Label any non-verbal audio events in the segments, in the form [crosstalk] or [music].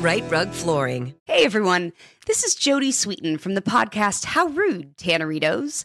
Right Rug Flooring. Hey everyone, this is Jodie Sweetin from the podcast How Rude, Tanneritos.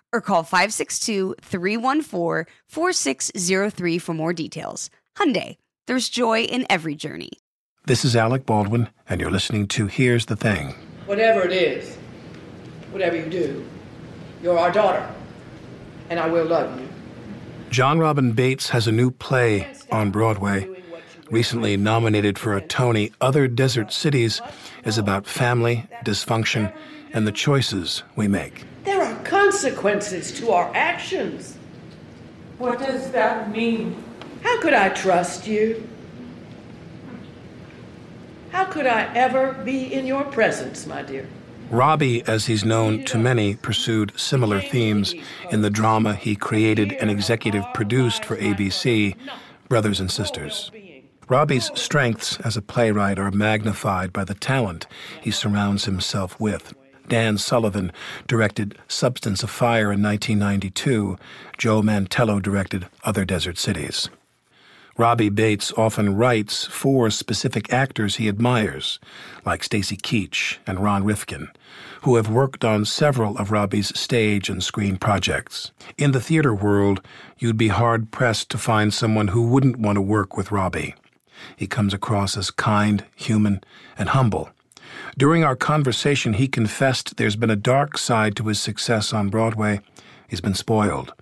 or call 562-314-4603 for more details. Hyundai, there's joy in every journey. This is Alec Baldwin, and you're listening to Here's the Thing. Whatever it is, whatever you do, you're our daughter, and I will love you. Jon Robin Baitz has a new play on Broadway. Recently nominated for a Tony, Other Desert Cities is about family, dysfunction, and the choices we make. There are consequences to our actions. What does that mean? How could I trust you? How could I ever be in your presence, my dear? Robbie, as he's known to many, pursued similar themes in the drama he created and executive produced for ABC, Brothers and Sisters. Robbie's strengths as a playwright are magnified by the talent he surrounds himself with. Dan Sullivan directed Substance of Fire in 1992. Joe Mantello directed Other Desert Cities. Robbie Baitz often writes for specific actors he admires, like Stacy Keach and Ron Rifkin, who have worked on several of Robbie's stage and screen projects. In the theater world, you'd be hard pressed to find someone who wouldn't want to work with Robbie. He comes across as kind, human, and humble. During our conversation, he confessed there's been a dark side to his success on Broadway. He's been spoiled.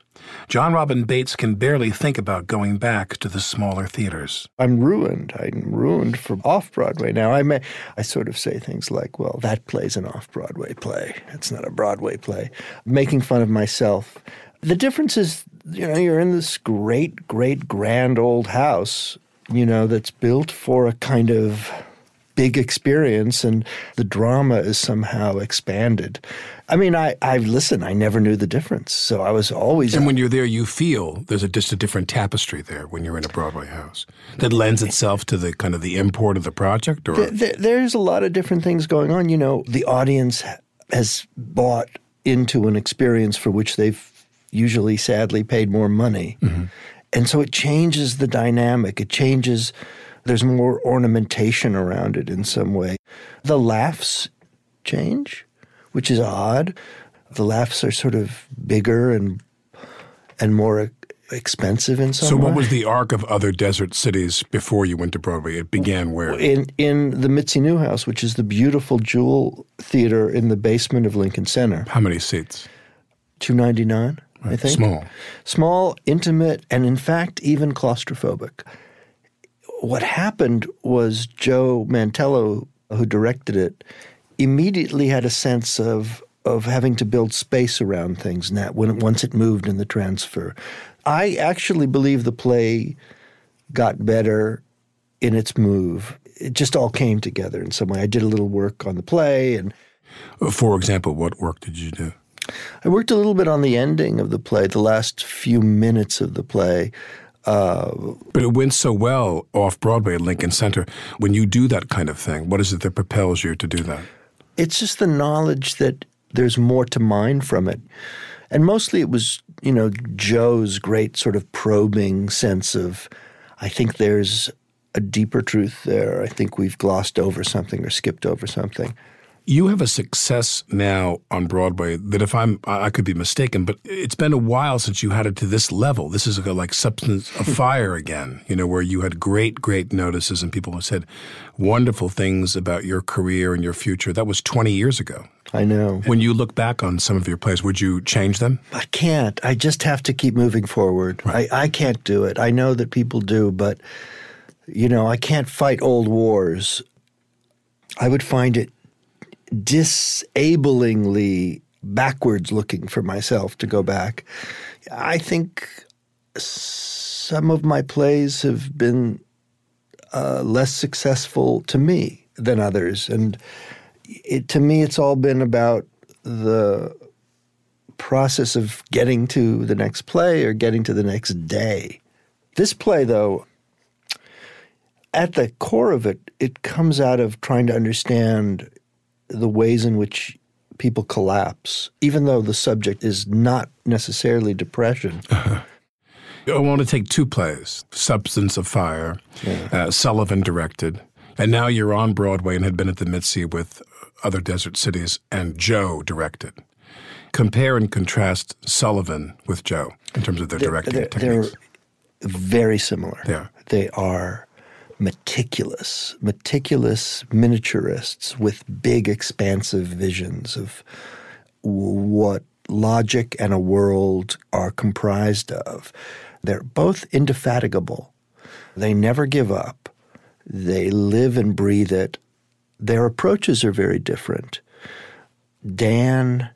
Jon Robin Baitz can barely think about going back to the smaller theaters. I'm ruined. I'm ruined for off Broadway now. I may, I sort of say things like, "Well, that play's an off Broadway play. It's not a Broadway play," making fun of myself. The difference is, you know, you're in this great, great, grand old house, you know, that's built for a kind of big experience and the drama is somehow expanded. I mean, I, I listen, I never knew the difference. So I was always. And when you're there, you feel there's a, just a different tapestry there when you're in a Broadway house that lends itself to the kind of the import of the project? Or? Th- th- there's a lot of different things going on. You know, the audience has bought into an experience for which they've usually, sadly, paid more money. Mm-hmm. And so it changes the dynamic. It changes there's more ornamentation around it in some way. The laughs change, which is odd. The laughs are sort of bigger and and more expensive in some So, way. what was the arc of other desert cities before you went to Broadway? It began where? In in the Mitzi Newhouse, which is the beautiful Jewel Theater in the basement of Lincoln Center. How many seats? Two ninety nine. I think Small. small, intimate, and in fact even claustrophobic what happened was Joe Mantello, who directed it, immediately had a sense of of having to build space around things now when once it moved in the transfer. I actually believe the play got better in its move. It just all came together in some way. I did a little work on the play and For example, what work did you do? I worked a little bit on the ending of the play, the last few minutes of the play. But it went so well off Broadway at Lincoln Center. When you do that kind of thing, what is it that propels you to do that? It's just the knowledge that there's more to mine from it. And mostly it was, you know, Joe's great sort of probing sense of, I think there's a deeper truth there. I think we've glossed over something or skipped over something. You have a success now on Broadway that if I'm, I could be mistaken, but it's been a while since you had it to this level. This is a, like substance of [laughs] fire again, you know, where you had great, great notices and people said wonderful things about your career and your future. That was 20 years ago. I know. When you look back on some of your plays, would you change them? I can't. I just have to keep moving forward. Right. I, I can't do it. I know that people do, but, you know, I can't fight old wars. I would find it disablingly backwards looking for myself to go back. I think some of my plays have been uh, less successful to me than others. And it, to me, it's all been about the process of getting to the next play or getting to the next day. This play, though, at the core of it, it comes out of trying to understand the ways in which people collapse, even though the subject is not necessarily depression. [laughs] I want to take two plays Substance of Fire, yeah. uh, Sullivan directed, and now you're on Broadway and had been at the Mitzi with other desert cities, and Joe directed. Compare and contrast Sullivan with Joe in terms of their directing they're, techniques. They're very similar. Yeah. They are meticulous, meticulous miniaturists with big, expansive visions of what logic and a world are comprised of. They're both indefatigable. They never give up. They live and breathe it. Their approaches are very different. Dan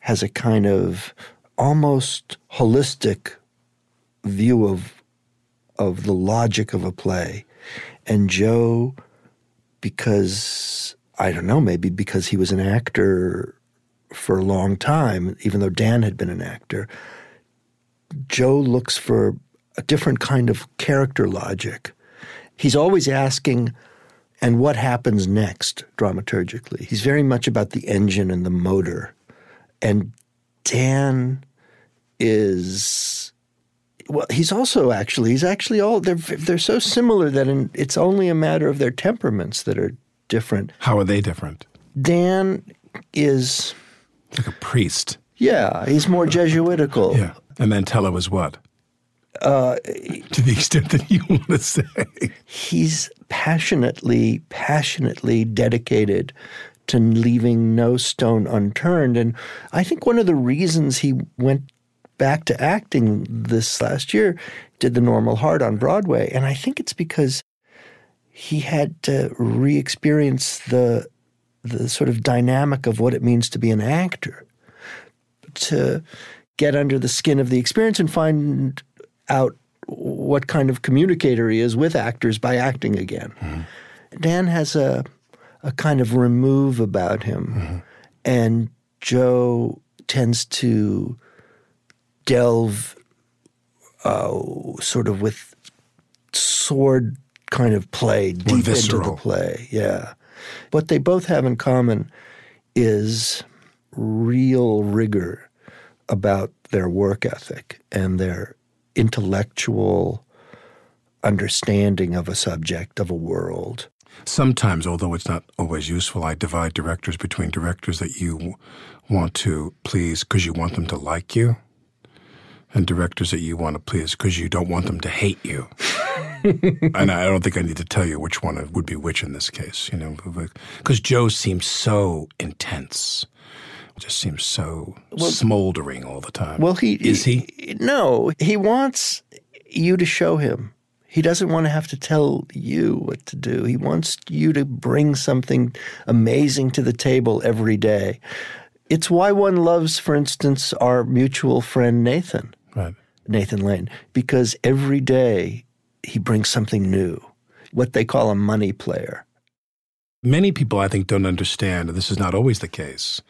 has a kind of almost holistic view of of the logic of a play and Joe, because I don't know, maybe because he was an actor for a long time, even though Dan had been an actor, Joe looks for a different kind of character logic. He's always asking, and what happens next dramaturgically? He's very much about the engine and the motor. And Dan is well, he's also actually he's actually all they're they're so similar that in, it's only a matter of their temperaments that are different. How are they different? Dan is like a priest. Yeah, he's more Jesuitical. yeah, and Mantello is what? Uh, to the extent that you [laughs] want to say, he's passionately, passionately dedicated to leaving no stone unturned. And I think one of the reasons he went back to acting this last year, did the normal heart on Broadway. And I think it's because he had to re experience the, the sort of dynamic of what it means to be an actor, to get under the skin of the experience and find out what kind of communicator he is with actors by acting again. Mm-hmm. Dan has a, a kind of remove about him. Mm-hmm. And Joe tends to delve uh, sort of with sword kind of play deep into the play. Yeah. What they both have in common is real rigor about their work ethic and their intellectual understanding of a subject, of a world. Sometimes, although it's not always useful, I divide directors between directors that you want to please because you want them to like you and directors that you want to please because you don't want them to hate you. [laughs] and I don't think I need to tell you which one would be which in this case, you know, because Joe seems so intense. Just seems so well, smoldering all the time. Well, he is he? he? No, he wants you to show him. He doesn't want to have to tell you what to do. He wants you to bring something amazing to the table every day. It's why one loves, for instance, our mutual friend Nathan. Nathan Lane, because every day he brings something new, what they call a money player. Many people, I think, don't understand, and this is not always the case,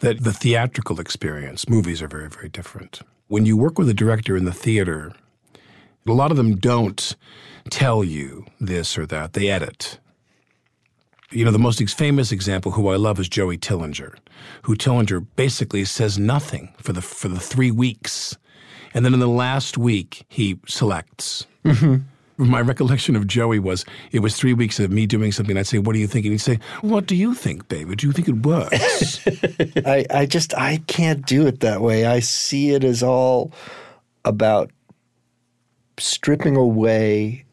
that the theatrical experience, movies are very, very different. When you work with a director in the theater, A lot of them don't tell you this or that, they edit. You know, the most famous example, who I love, is Joey Tillinger, who Tillinger basically says nothing for the for the three weeks, and then in the last week he selects. Mm-hmm. My recollection of Joey was it was three weeks of me doing something. I'd say, "What do you think?" And he'd say, "What do you think, baby? Do you think it works?" [laughs] I, I just I can't do it that way. I see it as all about stripping away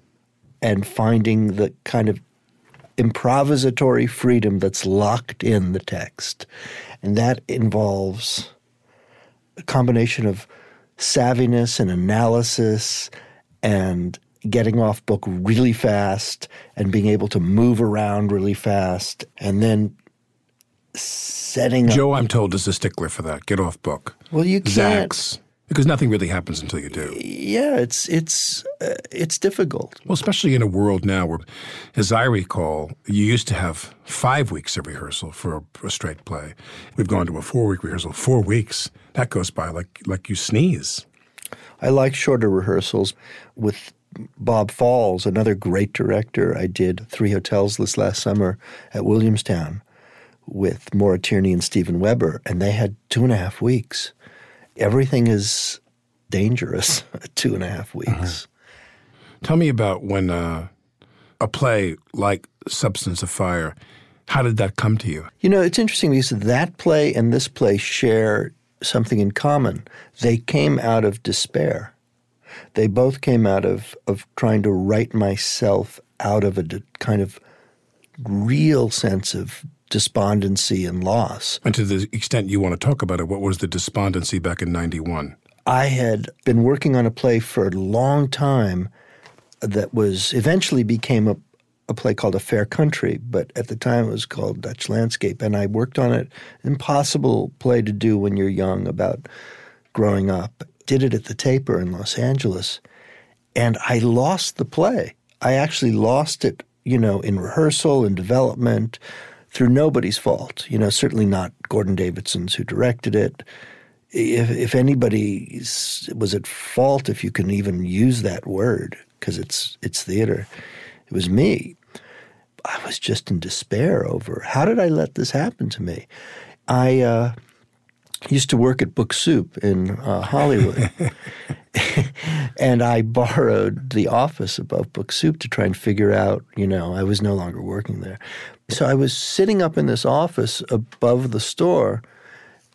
and finding the kind of improvisatory freedom that's locked in the text. And that involves a combination of savviness and analysis and getting off book really fast and being able to move around really fast and then setting up. Joe, I'm told, is a stickler for that. Get off book. Well, you can't. Zax because nothing really happens until you do. Yeah, it's it's uh, it's difficult. Well, especially in a world now where, as I recall, you used to have five weeks of rehearsal for a, a straight play. We've gone to a four week rehearsal. Four weeks that goes by like like you sneeze. I like shorter rehearsals with Bob Falls, another great director. I did three hotels this last summer at Williamstown with Maura Tierney and Steven Weber, and they had two and a half weeks everything is dangerous [laughs] at two and a half weeks. Uh-huh. Tell me about when uh, a play like Substance of Fire, how did that come to you? You know, it's interesting because that play and this play share something in common. They came out of despair. They both came out of, of trying to write myself out of a kind of real sense of despondency and loss. And to the extent you want to talk about it, what was the despondency back in 91? I had been working on a play for a long time that was eventually became a, a play called A Fair Country, but at the time it was called Dutch Landscape. And I worked on it, impossible play to do when you're young about growing up. Did it at the Taper in Los Angeles. And I lost the play. I actually lost it, you know, in rehearsal and development through nobody's fault. You know, certainly not Gordon Davidson's who directed it. If, if anybody was at fault, if you can even use that word, because it's it's theater, it was me. I was just in despair over how did I let this happen to me. I uh, used to work at Book Soup in uh, Hollywood. [laughs] and I borrowed the office above Book Soup to try and figure out, you know, I was no longer working there. So I was sitting up in this office above the store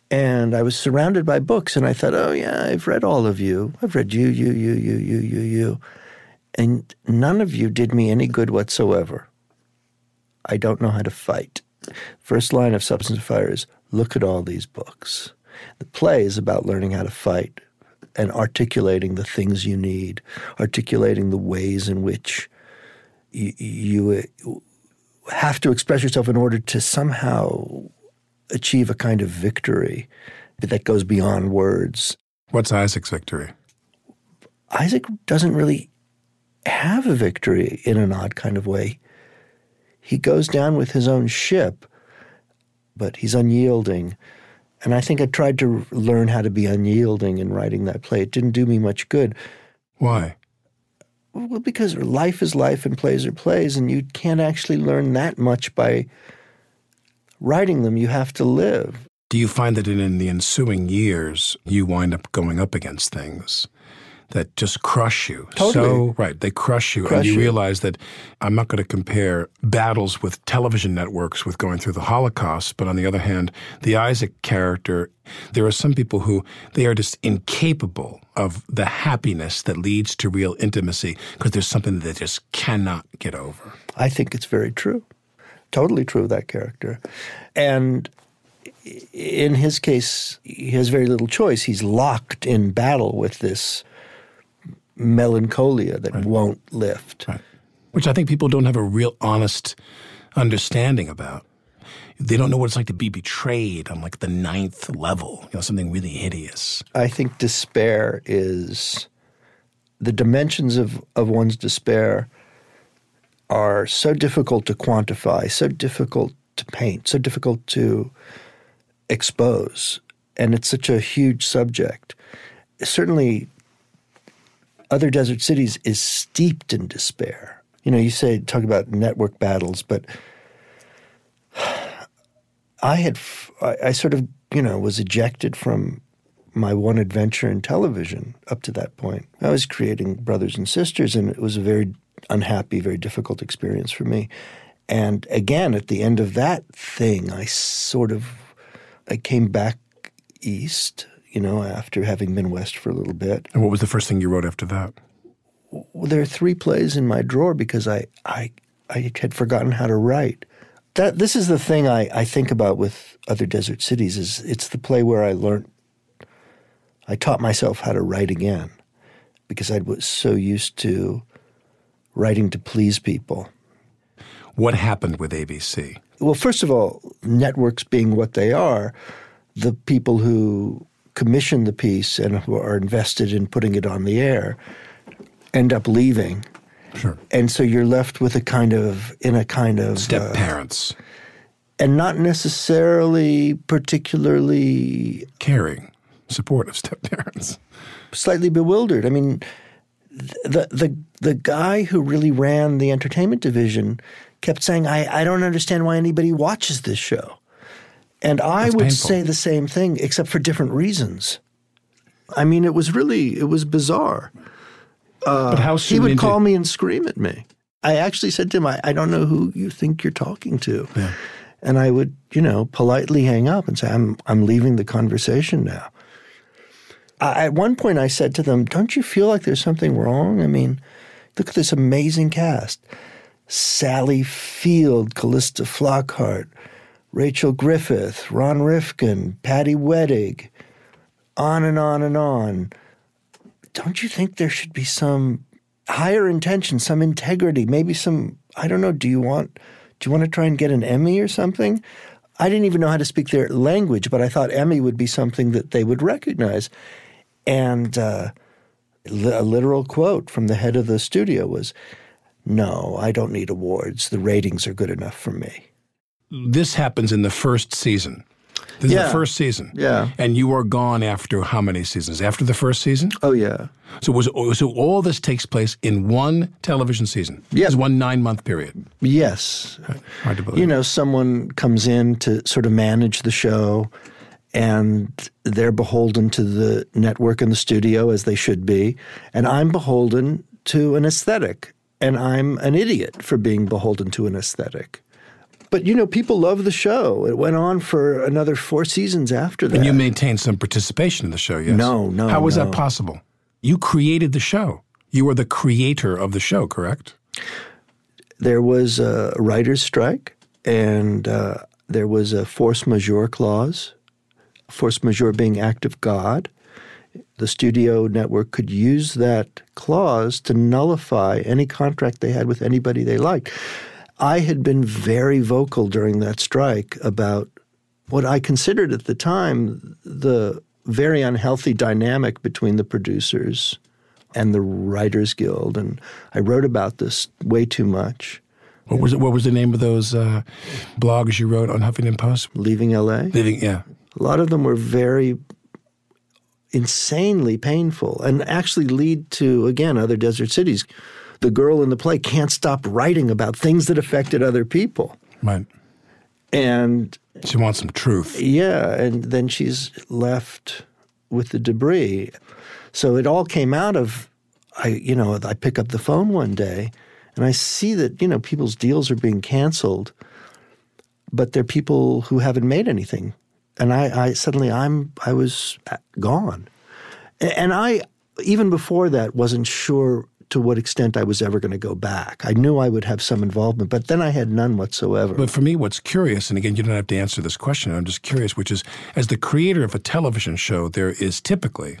and I was surrounded by books and I thought, oh yeah, I've read all of you. I've read you, you, you, you, you, you, you. And none of you did me any good whatsoever. I don't know how to fight. First line of Substance of Fire is look at all these books. The play is about learning how to fight and articulating the things you need, articulating the ways in which you, you have to express yourself in order to somehow achieve a kind of victory that goes beyond words. What's Isaac's victory? Isaac doesn't really have a victory in an odd kind of way. He goes down with his own ship, but he's unyielding. And I think I tried to learn how to be unyielding in writing that play. It didn't do me much good. Why? Well, because life is life and plays are plays, and you can't actually learn that much by writing them. You have to live. Do you find that in the ensuing years, you wind up going up against things that just crush you. Totally. So, right, they crush you. Crush and you, you. realize that I'm not going to compare battles with television networks with going through the Holocaust, but on the other hand, the Isaac character, there are some people who they are just incapable of the happiness that leads to real intimacy because there's something that they just cannot get over. I think it's very true. Totally true of that character. And in his case, he has very little choice. He's locked in battle with this melancholia that right. won't lift. Right. Which I think people don't have a real honest understanding about. They don't know what it's like to be betrayed on like the ninth level, you know, something really hideous. I think despair is the dimensions of, of one's despair are so difficult to quantify, so difficult to paint, so difficult to expose. And it's such a huge subject. Certainly, Other Desert Cities is steeped in despair. You know, you say talk about network battles, but [sighs] I had I, I sort of you know was ejected from my one adventure in television up to that point. I was creating Brothers and Sisters, and it was a very unhappy, very difficult experience for me. And again, at the end of that thing, I sort of I came back east, you know, after having been west for a little bit. And what was the first thing you wrote after that? Well, there are three plays in my drawer because I I I had forgotten how to write. That this is the thing I, I think about with other desert cities is it's the play where I learned I taught myself how to write again because I was so used to writing to please people. What happened with ABC? Well, first of all, networks being what they are, the people who commission the piece and who are invested in putting it on the air end up leaving. Sure. And so you're left with a kind of, in a kind of. Step uh, parents. And not necessarily particularly. Caring, supportive [laughs] step parents. Slightly bewildered. I mean, the, the, the guy who really ran the entertainment division kept saying, I, I don't understand why anybody watches this show. And I That's would painful. say the same thing, except for different reasons. I mean, it was really, it was bizarre. Uh, but how soon he would call me and scream at me. I actually said to him, I, I don't know who you think you're talking to. Yeah. And I would, you know, politely hang up and say, I'm, I'm leaving the conversation now. I, at one point, I said to them, Don't you feel like there's something wrong? I mean, look at this amazing cast Sally Field, Calista Flockhart, Rachel Griffith, Ron Rifkin, Patty Wettig, on and on and on. Don't you think there should be some higher intention, some integrity, maybe some I don't know, do you want do you want to try and get an Emmy or something? I didn't even know how to speak their language, but I thought Emmy would be something that they would recognize. And uh, a literal quote from the head of the studio was, "No, I don't need awards. The ratings are good enough for me." This happens in the first season. This is Yeah. the first season. Yeah. And you are gone after how many seasons? After the first season? Oh yeah. So was so all this takes place in one television season. Yes. One nine month period. Yes. Hard to believe. You know, someone comes in to sort of manage the show and they're beholden to the network and the studio as they should be. And I'm beholden to an aesthetic. And I'm an idiot for being beholden to an aesthetic. But you know, people love the show. It went on for another four seasons after that. and you maintained some participation in the show, yes? No, no, How was no. that possible? You created the show. You were the creator of the show, correct? there was a writer's strike and uh, there was a force majeure clause, force majeure being act of God. The studio network could use that clause to nullify any contract they had with anybody they liked. I had been very vocal during that strike about what I considered at the time the very unhealthy dynamic between the producers and the Writers Guild. And I wrote about this way too much. What was it? What was the name of those uh, blogs you wrote on Huffington Post? Leaving LA. Living, yeah. A lot of them were very insanely painful and actually lead to, again, other desert cities. The girl in the play can't stop writing about things that affected other people. Right. And She wants some truth. yeah, and then she's left with the debris. So it all came out of I you know, I pick up the phone one day and I see that, you know, people's deals are being canceled, but they're people who haven't made anything. And I, I suddenly I'm I was gone. And I even before that wasn't sure to what extent I was ever going to go back. I knew I would have some involvement, but then I had none whatsoever. But for me, what's curious, and again, you don't have to answer this question, I'm just curious, which is as the creator of a television show, there is typically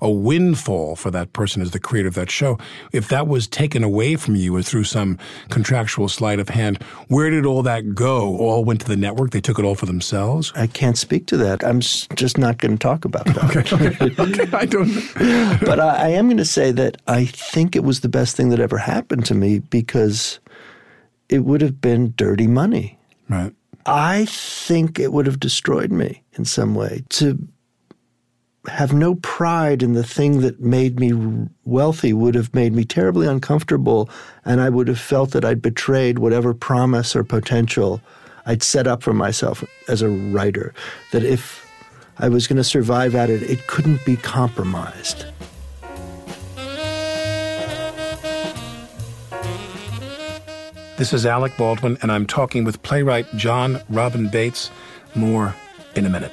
a windfall for that person as the creator of that show. If that was taken away from you or through some contractual sleight of hand, where did all that go? All went to the network? They took it all for themselves? I can't speak to that. I'm just not going to talk about that. [laughs] okay, I don't [laughs] [laughs] but I, I am going to say that I think it was the best thing that ever happened to me because it would have been dirty money. Right. I think it would have destroyed me in some way to have no pride in the thing that made me wealthy would have made me terribly uncomfortable, and I would have felt that I'd betrayed whatever promise or potential I'd set up for myself as a writer. That if I was going to survive at it, it couldn't be compromised. This is Alec Baldwin, and I'm talking with playwright Jon Robin Baitz. More in a minute.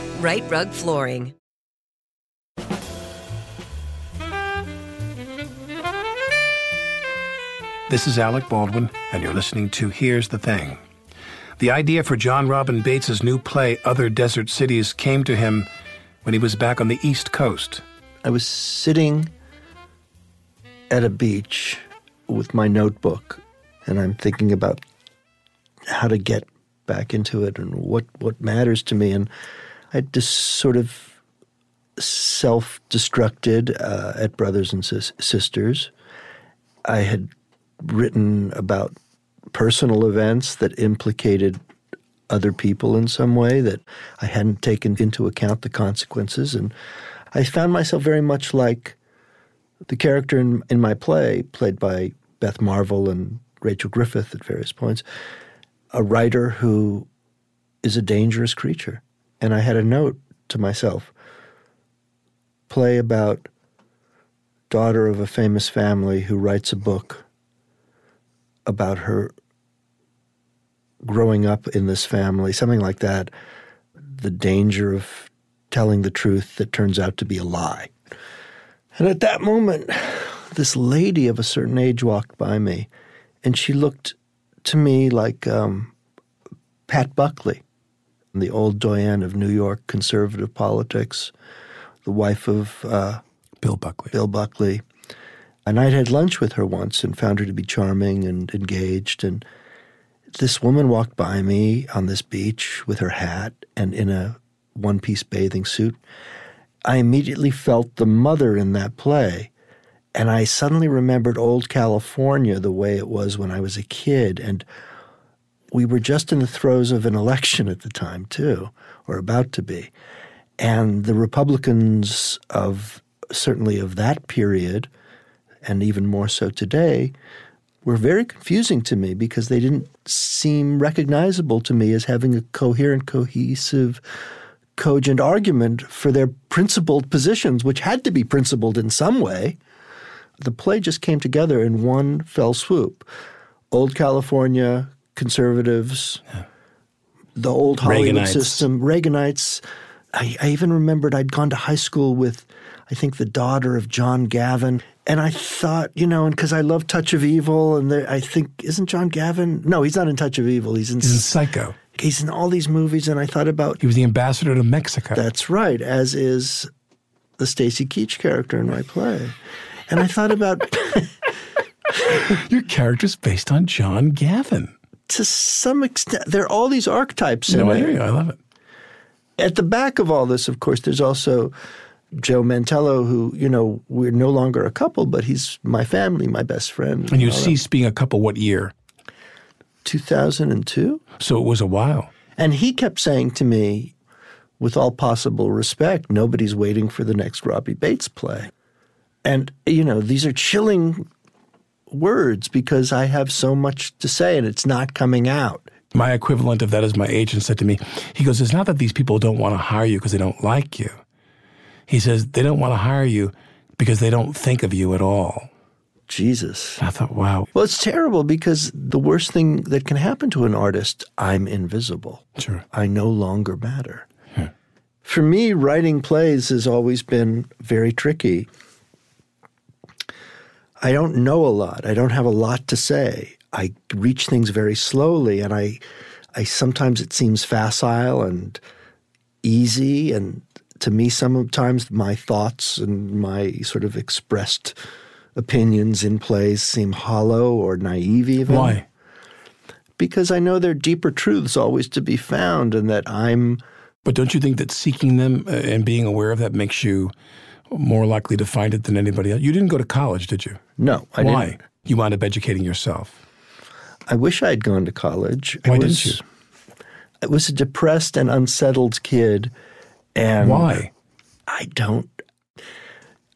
Right Rug Flooring. This is Alec Baldwin, and you're listening to Here's the Thing. The idea for Jon Robin Baitz' new play, Other Desert Cities, came to him when he was back on the East Coast. I was sitting at a beach with my notebook, and I'm thinking about how to get back into it and what, what matters to me. And I just sort of self destructed uh, at Brothers and Sis- Sisters. I had written about personal events that implicated other people in some way that I hadn't taken into account the consequences. And I found myself very much like the character in, in my play, played by Beth Marvel and Rachel Griffith at various points, a writer who is a dangerous creature. And I had a note to myself. Play about daughter of a famous family who writes a book about her growing up in this family, something like that, the danger of telling the truth that turns out to be a lie. And at that moment, this lady of a certain age walked by me, and she looked to me like um, Pat Buckley, the old doyen of New York conservative politics, the wife of uh, Bill Buckley. Bill Buckley. And I'd had lunch with her once and found her to be charming and engaged. And this woman walked by me on this beach with her hat and in a one piece bathing suit. I immediately felt the mother in that play. And I suddenly remembered old California the way it was when I was a kid. And we were just in the throes of an election at the time, too, or about to be. And the Republicans of certainly of that period, and even more so today, were very confusing to me because they didn't seem recognizable to me as having a coherent, cohesive, cogent argument for their principled positions, which had to be principled in some way. The play just came together in one fell swoop. old California conservatives, the old Hollywood Reaganites. system, Reaganites. I, I even remembered I'd gone to high school with, I think, the daughter of John Gavin. And I thought, you know, and because I love Touch of Evil, and there, I think, isn't John Gavin? No, he's not in Touch of Evil. He's in, He's in Psycho. he's in all these movies. And I thought about, He was the ambassador to Mexico. that's right, as is the Stacy Keach character in my play. And I thought about, [laughs] Your character's based on John Gavin. To some extent, there are all these archetypes in No, I hear you. I love it. At the back of all this, of course, there's also Joe Mantello, who, you know, we're no longer a couple, but he's my family, my best friend. And you ceased being a couple what year? 2002. So it was a while. And he kept saying to me, with all possible respect, nobody's waiting for the next Robbie Baitz play. And, you know, these are chilling words because I have so much to say and it's not coming out. My equivalent of that is my agent said to me, he goes, It's not that these people don't want to hire you because they don't like you. He says, They don't want to hire you because they don't think of you at all. Jesus. I thought, wow, Well, it's terrible because the worst thing that can happen to an artist, I'm invisible. sure. I no longer matter. For me, writing plays has always been very tricky. I don't know a lot. I don't have a lot to say. I reach things very slowly, and I, I sometimes it seems facile and easy, and to me, sometimes my thoughts and my sort of expressed opinions in plays seem hollow or naive. Even Why? because I know there are deeper truths always to be found, and that I'm But don't you think that seeking them uh, and being aware of that makes you more likely to find it than anybody else? You didn't go to college, did you? no. I Why? Didn't. Why? You wound up educating yourself. I wish I had gone to college. Why I didn't you? I was a depressed and unsettled kid, and Why? I don't.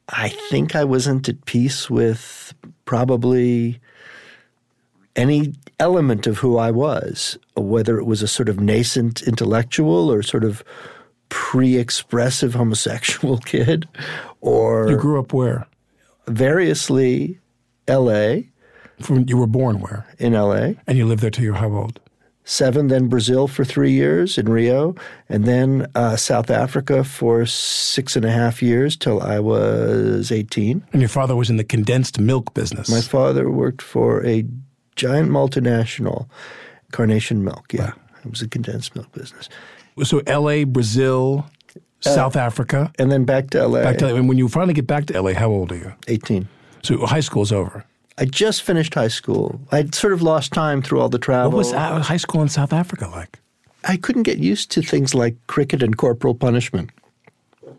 I think I wasn't at peace with probably any element of who I was, whether it was a sort of nascent intellectual or sort of pre-expressive homosexual [laughs] kid, or You grew up where? variously L.A. From, you were born where? in L.A. And you lived there till you were how old? seven, then Brazil for three years in Rio, and then uh, South Africa for six and a half years till I was 18. And your father was in the condensed milk business. My father worked for a giant multinational, Carnation Milk. Yeah, it was a condensed milk business. So L.A., Brazil, South Africa. And then back to LA. Back to and when you finally get back to L.A., how old are you? 18. So high school's over. I just finished high school. I'd sort of lost time through all the travel. What was uh, high school in South Africa like? I couldn't get used to things like cricket and corporal punishment.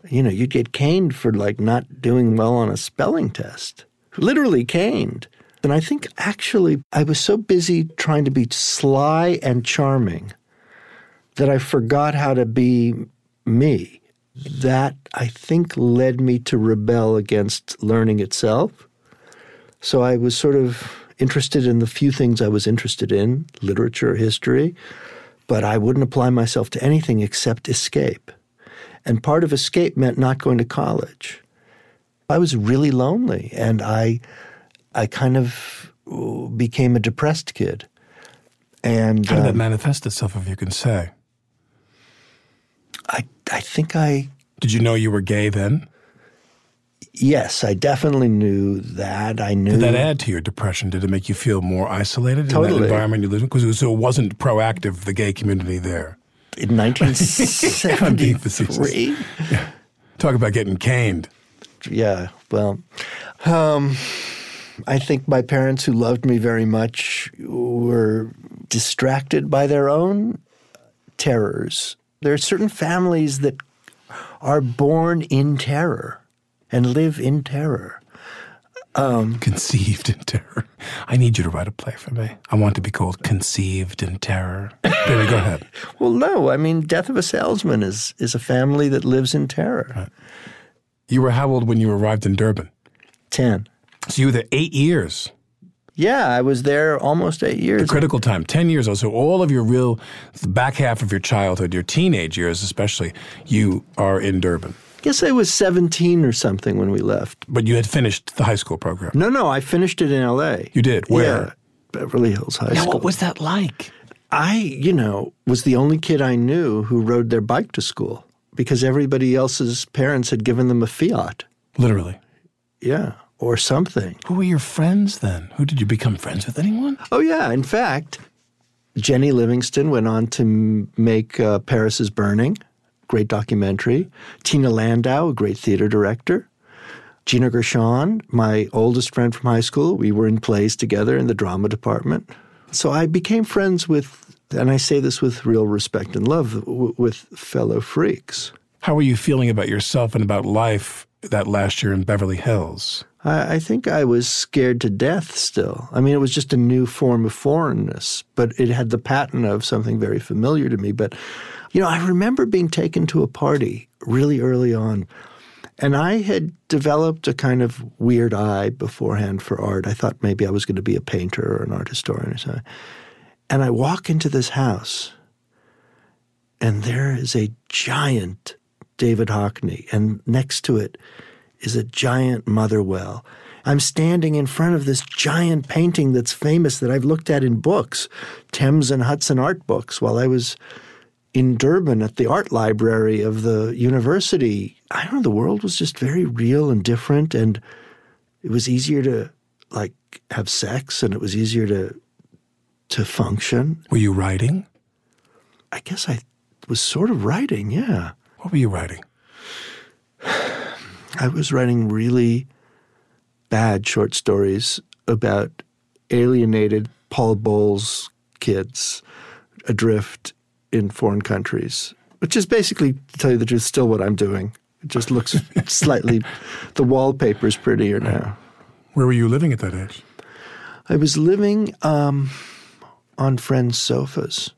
You know, you'd get caned for like not doing well on a spelling test. Literally caned. And I think actually I was so busy trying to be sly and charming that I forgot how to be me. That I think led me to rebel against learning itself. So I was sort of interested in the few things I was interested in, literature, history, but I wouldn't apply myself to anything except escape. And part of escape meant not going to college. I was really lonely and I I kind of became a depressed kid. And How did that um, manifest itself, if you can say? I I think I Did you know you were gay then? yes, I definitely knew that. I knew Did that add to your depression? Did it make you feel more isolated in that environment you lived in? Because it, was- so it wasn't proactive, the gay community there. in 1973. [laughs] Talk about getting caned. yeah, well, um, I think my parents, who loved me very much, were distracted by their own terrors. There are certain families that are born in terror and live in terror. Um, Conceived in terror. I need you to write a play for me. I want to be called Conceived in Terror. Baby, go ahead. [coughs] Well, no, I mean, Death of a Salesman is, is a family that lives in terror. You were how old when you arrived in Durban? 10. So you were there eight years. Yeah, I was there almost eight years. The Critical time, 10 years old. So all of your real, the back half of your childhood, your teenage years especially, you are in Durban. I guess I was 17 or something when we left. But you had finished the high school program. No, no, I finished it in L.A. You did? Where? Yeah. Beverly Hills High Now, School. what was that like? I, you know, was the only kid I knew who rode their bike to school because everybody else's parents had given them a Fiat. Literally. Yeah, or something. Who were your friends then? Who did you become friends with? Anyone? Oh, yeah. In fact, Jennie Livingston went on to m- make uh, Paris is Burning, great documentary. Tina Landau, a great theater director. Gina Gershon, my oldest friend from high school, we were in plays together in the drama department. So I became friends with, and I say this with real respect and love, w- with fellow freaks. How were you feeling about yourself and about life that last year in Beverly Hills? I, I think I was scared to death still. I mean, it was just a new form of foreignness, but it had the pattern of something very familiar to me. But, you know, I remember being taken to a party really early on, and I had developed a kind of weird eye beforehand for art. I thought maybe I was going to be a painter or an art historian or something. And I walk into this house, and there is a giant David Hockney, and next to it is a giant Motherwell. I'm standing in front of this giant painting that's famous that I've looked at in books, Thames and Hudson art books, while I was in Durban at the art library of the university. I don't know, the world was just very real and different, and it was easier to like have sex, and it was easier to to function. Were you writing? I guess I was sort of writing, yeah. What were you writing? I was writing really bad short stories about alienated Paul Bowles kids adrift in foreign countries, which is basically, to tell you the truth, still what I'm doing. It just looks [laughs] slightly, the wallpaper's prettier now. Where were you living at that age? I was living um, on friends' sofas,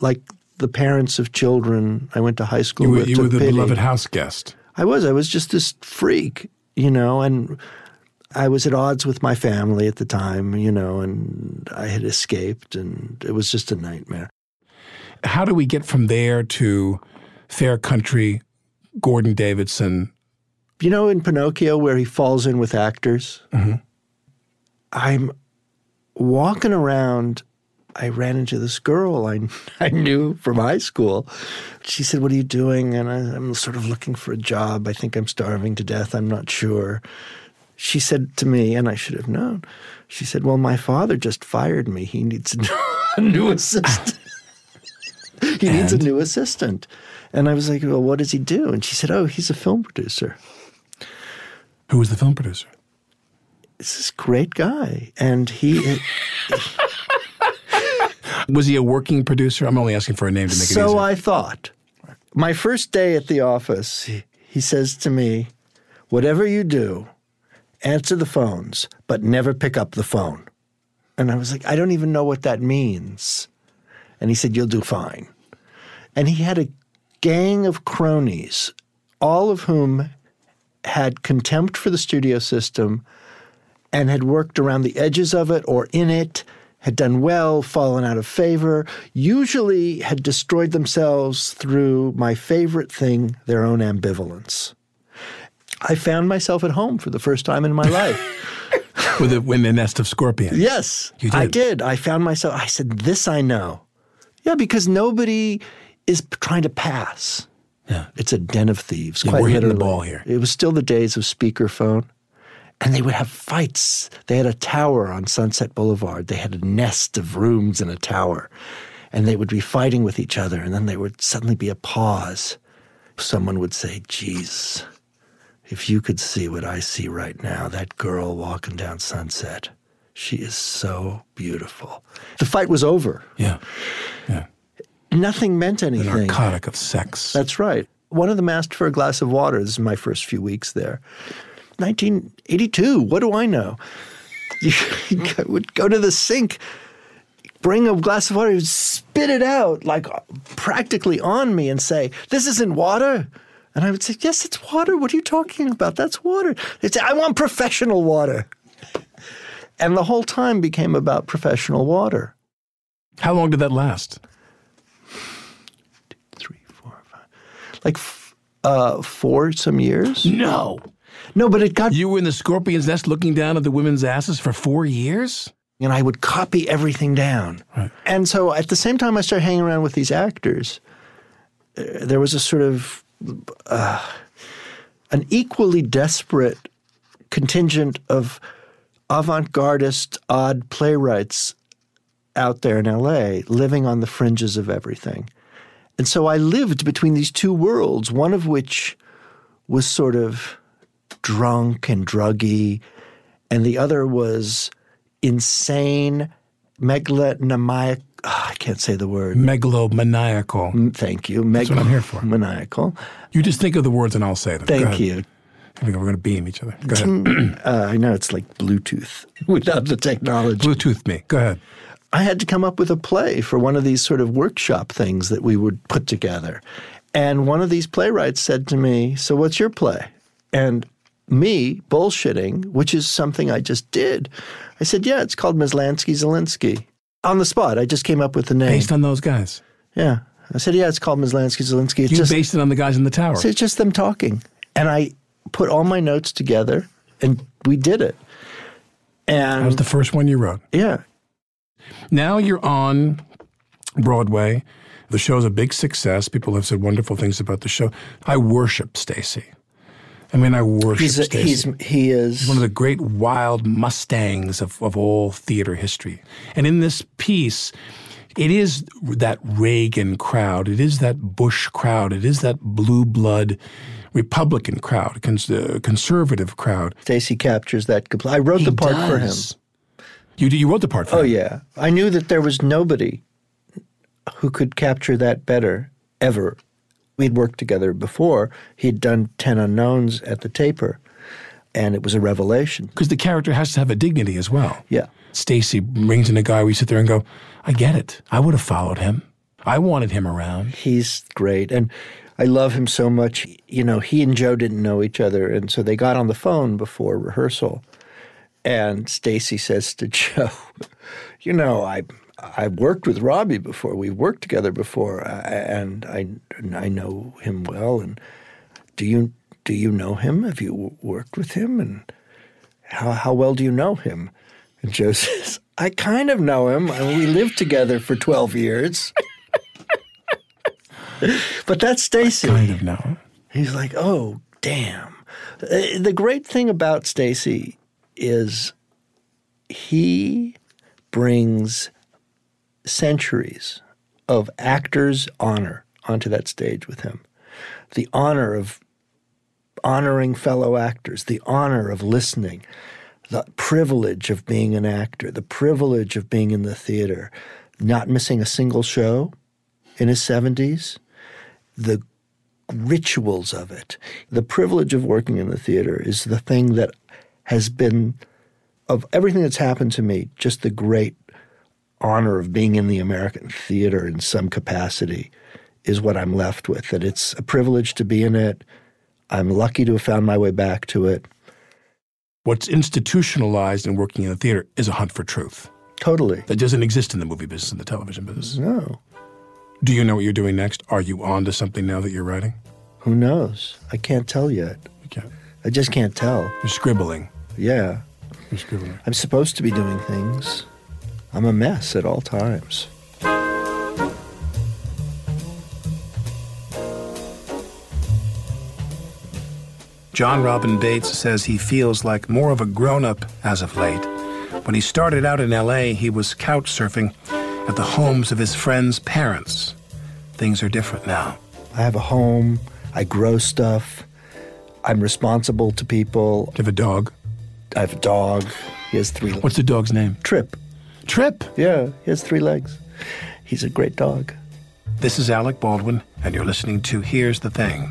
like the parents of children I went to high school You were, with. you were the pity. beloved house guest. I was. I was just this freak, you know, and I was at odds with my family at the time, you know, and I had escaped, and it was just a nightmare. How do we get from there to Fair Country, Gordon Davidson? You know, in Pinocchio, where he falls in with actors, mm-hmm. I'm walking around. I ran into this girl I, [laughs] I knew from high school. She said, What are you doing? And I, I'm sort of looking for a job. I think I'm starving to death. I'm not sure. She said to me, and I should have known, she said, Well, my father just fired me. He needs a [laughs] new, assistant. [laughs] he needs a new assistant. And I was like, Well, what does he do? And she said, Oh, he's a film producer. Who was the film producer? It's this great guy. And he. Was he a working producer? I'm only asking for a name to make it so. I thought. My first day at the office, he, he says to me, Whatever you do, answer the phones, but never pick up the phone. And I was like, I don't even know what that means. And he said, You'll do fine. And he had a gang of cronies, all of whom had contempt for the studio system and had worked around the edges of it or in it, had done well, fallen out of favor, usually had destroyed themselves through my favorite thing, their own ambivalence. I found myself at home for the first time in my [laughs] life. With a, in a nest of scorpions. yes, You I did. did. I found myself, I said, This I know. Yeah, because nobody is trying to pass. Yeah. It's a den of thieves. Yeah, quite we're hitting the ball here. It was still the days of speakerphone. And they would have fights. They had a tower on Sunset Boulevard. They had a nest of rooms in a tower. And they would be fighting with each other. And then there would suddenly be a pause. Someone would say, Geez, if you could see what I see right now, that girl walking down Sunset, she is so beautiful. The fight was over. Yeah. Yeah. Nothing meant The anything. narcotic of sex. That's right. One of them asked for a glass of water. This is my first few weeks there. 1982. What do I know? [laughs] You would go to the sink, bring a glass of water, spit it out like practically on me and say, This isn't water. And I would say, Yes, it's water. What are you talking about? That's water. They'd say, I want professional water. [laughs] And the whole time became about professional water. How long did that last? Three, four, five. Like uh, four some years? No. No, but it got You were in the scorpion's nest looking down at the women's asses for four years? and I would copy everything down. And so at the same time I started hanging around with these actors, uh, there was a sort of uh, an equally desperate contingent of avant-gardist odd playwrights out there in LA living on the fringes of everything. And so I lived between these two worlds, one of which was sort of drunk and druggy, and the other was insane, megalomaniac. Oh, I can't say the word. Megalomaniacal. Mm, Thank you. That's what I'm here for. Maniacal. You just think of the words and I'll say them. Thank you. I think we're going to beam each other. Go ahead. [clears throat] Uh, I know it's like Bluetooth [laughs] without the technology. Bluetooth me. Go ahead. I had to come up with a play for one of these sort of workshop things that we would put together. And one of these playwrights said to me, So what's your play? And me bullshitting, which is something I just did, I said, Yeah, it's called Mizlansky Zilinsky. On the spot, I just came up with the name. Based on those guys. yeah. I said, Yeah, it's called Mizlansky Zilinsky. It's You just, based it on the guys in the tower. so it's just them talking. And I put all my notes together and we did it. And That was the first one you wrote. yeah, Now you're on Broadway. The show's a big success. People have said wonderful things about the show. I worship Stacy. I mean, I worship he's, a, Stacy. he's he is one of the great wild mustangs of, of all theater history. And in this piece, it is that Reagan crowd. It is that Bush crowd. It is that blue blood Republican crowd, cons- uh, conservative crowd. Stacy captures that. compl- I wrote He the part for him. You, you wrote the part for Oh him. Oh yeah, I knew that there was nobody who could capture that better ever. We'd worked together before. He'd done Ten Unknowns at the Taper, and it was a revelation. Because the character has to have a dignity as well. Yeah. Stacy brings in a guy we sit there and go, I get it. I would have followed him. I wanted him around. He's great, and I love him so much. You know, he and Joe didn't know each other, and so they got on the phone before rehearsal. And Stacy says to [laughs] Joe, "You know, I I worked with Robbie before. We've worked together before, uh, and I I know him well. And do you do you know him? Have you worked with him? And how how well do you know him?" And Joe [laughs] says, "I kind of know him. I mean, we lived together for twelve years." [laughs] but that's Stacy. Kind of know. He's like, oh, damn. Uh, The great thing about Stacy is he brings centuries of actors' honor onto that stage with him. The honor of honoring fellow actors, the honor of listening, the privilege of being an actor, the privilege of being in the theater, not missing a single show in his 70s, the rituals of it. The privilege of working in the theater is the thing that has been, of everything that's happened to me, just the great honor of being in the American theater in some capacity is what I'm left with. That it's a privilege to be in it. I'm lucky to have found my way back to it. What's institutionalized in working in the theater is a hunt for truth. Totally. That doesn't exist in the movie business and the television business. No. Do you know what you're doing next? Are you on to something now that you're writing? Who knows? I can't tell yet. You can't. I just can't tell. You're scribbling. Yeah. You're scribbling. I'm supposed to be doing things. I'm a mess at all times. Jon Robin Baitz says he feels like more of a grown up as of late. When he started out in LA, he was couch surfing at the homes of his friends' parents. Things are different now. I have a home. I grow stuff. I'm responsible to people. Do you have a dog? I have a dog. He has three. What's the dog's name? Trip? Trip. Yeah, he has three legs. He's a great dog. This is Alec Baldwin, and you're listening to Here's the Thing.